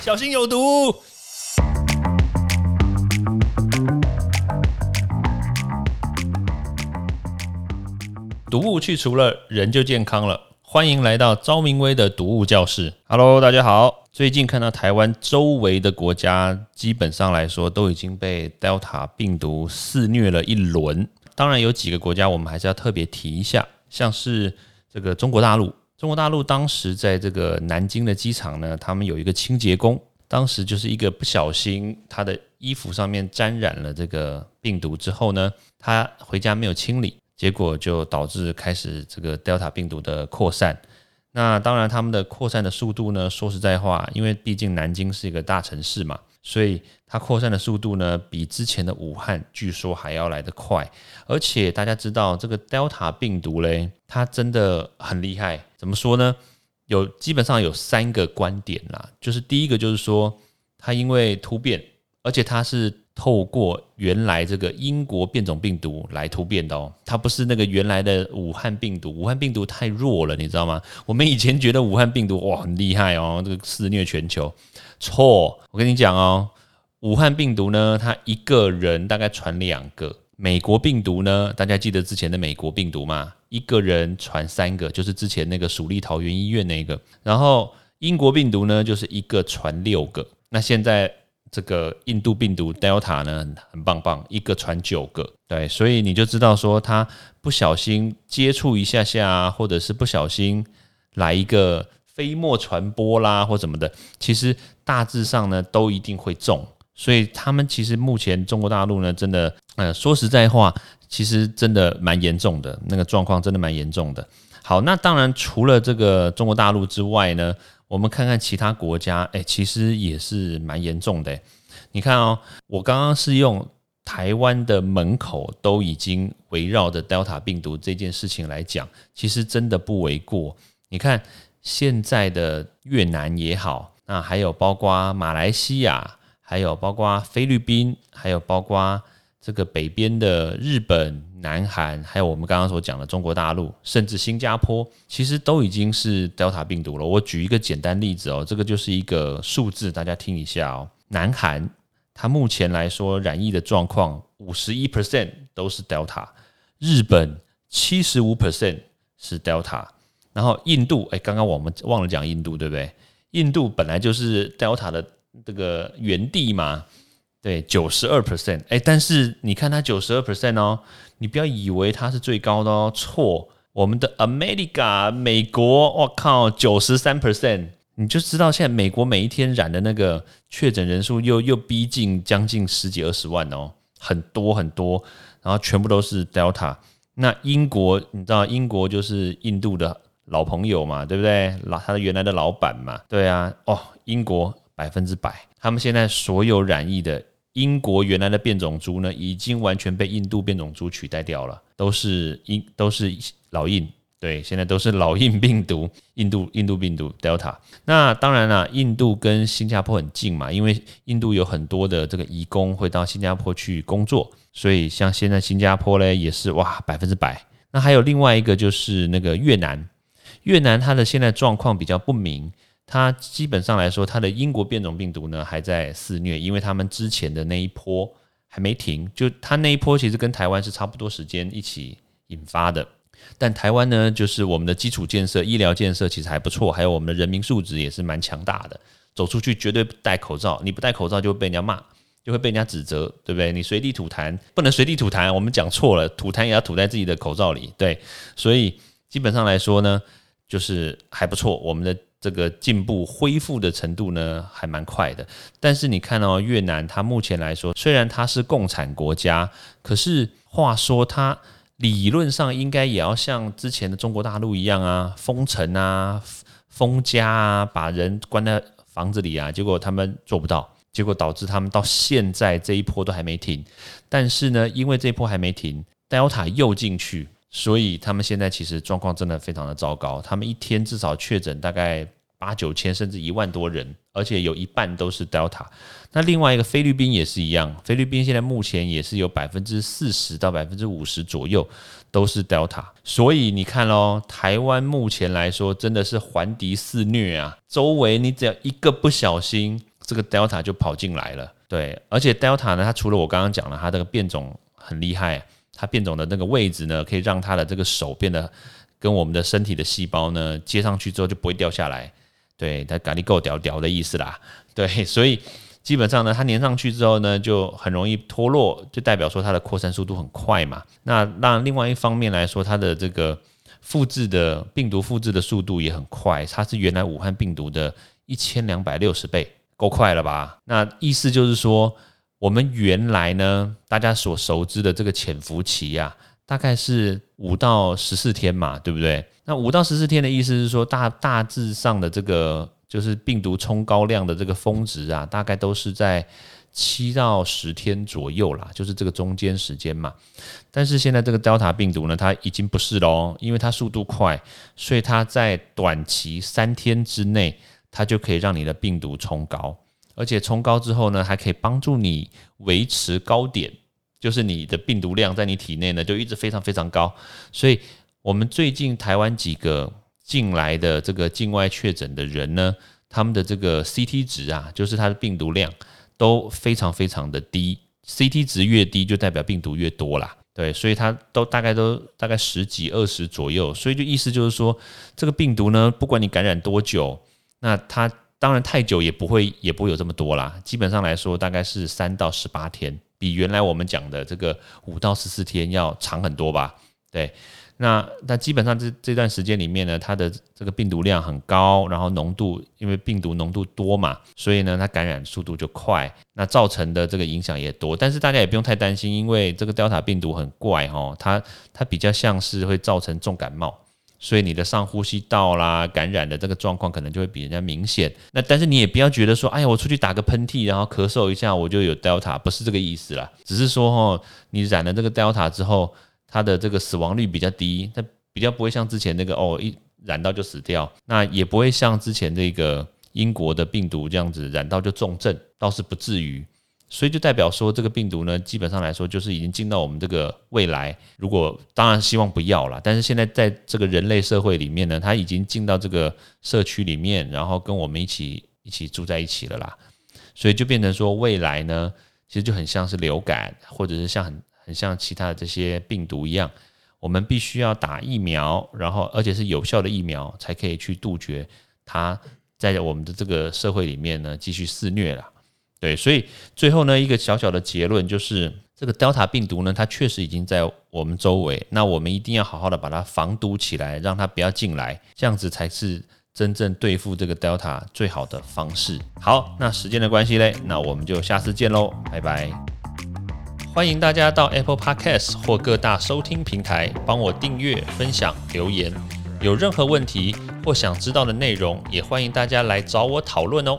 小心有毒。毒物去除了，人就健康了。欢迎来到昭明威的毒物教室。Hello，大家好。最近看到台湾周围的国家，基本上来说都已经被 Delta 病毒肆虐了一轮。当然，有几个国家我们还是要特别提一下，像是这个中国大陆。中国大陆当时在这个南京的机场呢，他们有一个清洁工，当时就是一个不小心，他的衣服上面沾染了这个病毒之后呢，他回家没有清理。结果就导致开始这个 Delta 病毒的扩散。那当然，他们的扩散的速度呢，说实在话，因为毕竟南京是一个大城市嘛，所以它扩散的速度呢，比之前的武汉据说还要来得快。而且大家知道，这个 Delta 病毒嘞，它真的很厉害。怎么说呢？有基本上有三个观点啦，就是第一个就是说，它因为突变，而且它是。透过原来这个英国变种病毒来突变的哦，它不是那个原来的武汉病毒。武汉病毒太弱了，你知道吗？我们以前觉得武汉病毒哇很厉害哦，这个肆虐全球。错，我跟你讲哦，武汉病毒呢，它一个人大概传两个。美国病毒呢，大家记得之前的美国病毒吗？一个人传三个，就是之前那个蜀立桃园医院那个。然后英国病毒呢，就是一个传六个。那现在。这个印度病毒 Delta 呢，很棒棒，一个传九个，对，所以你就知道说，他不小心接触一下下，或者是不小心来一个飞沫传播啦，或什么的，其实大致上呢，都一定会中。所以他们其实目前中国大陆呢，真的，呃，说实在话，其实真的蛮严重的，那个状况真的蛮严重的。好，那当然除了这个中国大陆之外呢。我们看看其他国家，哎，其实也是蛮严重的。你看哦，我刚刚是用台湾的门口都已经围绕着 Delta 病毒这件事情来讲，其实真的不为过。你看现在的越南也好，那还有包括马来西亚，还有包括菲律宾，还有包括这个北边的日本。南韩，还有我们刚刚所讲的中国大陆，甚至新加坡，其实都已经是 Delta 病毒了。我举一个简单例子哦，这个就是一个数字，大家听一下哦。南韩它目前来说染疫的状况，五十一 percent 都是 Delta，日本七十五 percent 是 Delta，然后印度，哎，刚刚我们忘了讲印度，对不对？印度本来就是 Delta 的这个原地嘛。对，九十二 percent，哎，但是你看它九十二 percent 哦，你不要以为它是最高的哦，错，我们的 America 美国，我靠，九十三 percent，你就知道现在美国每一天染的那个确诊人数又又逼近将近十几二十万哦，很多很多，然后全部都是 Delta。那英国，你知道英国就是印度的老朋友嘛，对不对？老他的原来的老板嘛，对啊，哦，英国百分之百，他们现在所有染疫的。英国原来的变种株呢，已经完全被印度变种株取代掉了，都是印都是老印，对，现在都是老印病毒，印度印度病毒 Delta。那当然了，印度跟新加坡很近嘛，因为印度有很多的这个移工会到新加坡去工作，所以像现在新加坡嘞也是哇百分之百。那还有另外一个就是那个越南，越南它的现在状况比较不明。它基本上来说，它的英国变种病毒呢还在肆虐，因为他们之前的那一波还没停。就它那一波其实跟台湾是差不多时间一起引发的，但台湾呢，就是我们的基础建设、医疗建设其实还不错，还有我们的人民素质也是蛮强大的。走出去绝对戴口罩，你不戴口罩就会被人家骂，就会被人家指责，对不对？你随地吐痰不能随地吐痰，我们讲错了，吐痰也要吐在自己的口罩里。对，所以基本上来说呢，就是还不错，我们的。这个进步恢复的程度呢，还蛮快的。但是你看到越南，它目前来说，虽然它是共产国家，可是话说它理论上应该也要像之前的中国大陆一样啊，封城啊、封家啊，把人关在房子里啊。结果他们做不到，结果导致他们到现在这一波都还没停。但是呢，因为这一波还没停，Delta 又进去。所以他们现在其实状况真的非常的糟糕，他们一天至少确诊大概八九千甚至一万多人，而且有一半都是 Delta。那另外一个菲律宾也是一样，菲律宾现在目前也是有百分之四十到百分之五十左右都是 Delta。所以你看喽，台湾目前来说真的是环敌肆虐啊，周围你只要一个不小心，这个 Delta 就跑进来了。对，而且 Delta 呢，它除了我刚刚讲了，它这个变种很厉害，它变种的那个位置呢，可以让它的这个手变得跟我们的身体的细胞呢接上去之后就不会掉下来。对，它咖喱够屌屌的意思啦。对，所以基本上呢，它粘上去之后呢，就很容易脱落，就代表说它的扩散速度很快嘛。那那另外一方面来说，它的这个复制的病毒复制的速度也很快，它是原来武汉病毒的一千两百六十倍，够快了吧？那意思就是说，我们原来呢，大家所熟知的这个潜伏期呀，大概是五到十四天嘛，对不对？那五到十四天的意思是说，大大致上的这个就是病毒冲高量的这个峰值啊，大概都是在七到十天左右啦，就是这个中间时间嘛。但是现在这个 Delta 病毒呢，它已经不是喽，因为它速度快，所以它在短期三天之内，它就可以让你的病毒冲高，而且冲高之后呢，还可以帮助你维持高点，就是你的病毒量在你体内呢就一直非常非常高，所以。我们最近台湾几个进来的这个境外确诊的人呢，他们的这个 CT 值啊，就是它的病毒量都非常非常的低，CT 值越低就代表病毒越多啦，对，所以它都大概都大概十几二十左右，所以就意思就是说，这个病毒呢，不管你感染多久，那它当然太久也不会也不会有这么多啦，基本上来说大概是三到十八天，比原来我们讲的这个五到十四天要长很多吧，对。那那基本上这这段时间里面呢，它的这个病毒量很高，然后浓度因为病毒浓度多嘛，所以呢它感染速度就快，那造成的这个影响也多。但是大家也不用太担心，因为这个 Delta 病毒很怪哈，它它比较像是会造成重感冒，所以你的上呼吸道啦感染的这个状况可能就会比人家明显。那但是你也不要觉得说，哎呀我出去打个喷嚏，然后咳嗽一下我就有 Delta，不是这个意思啦，只是说哈你染了这个 Delta 之后。它的这个死亡率比较低，它比较不会像之前那个哦一染到就死掉，那也不会像之前这个英国的病毒这样子染到就重症，倒是不至于。所以就代表说这个病毒呢，基本上来说就是已经进到我们这个未来。如果当然希望不要了，但是现在在这个人类社会里面呢，它已经进到这个社区里面，然后跟我们一起一起住在一起了啦。所以就变成说未来呢，其实就很像是流感，或者是像很。很像其他的这些病毒一样，我们必须要打疫苗，然后而且是有效的疫苗，才可以去杜绝它在我们的这个社会里面呢继续肆虐了。对，所以最后呢一个小小的结论就是，这个 Delta 病毒呢，它确实已经在我们周围，那我们一定要好好的把它防堵起来，让它不要进来，这样子才是真正对付这个 Delta 最好的方式。好，那时间的关系嘞，那我们就下次见喽，拜拜。欢迎大家到 Apple Podcast 或各大收听平台帮我订阅、分享、留言。有任何问题或想知道的内容，也欢迎大家来找我讨论哦。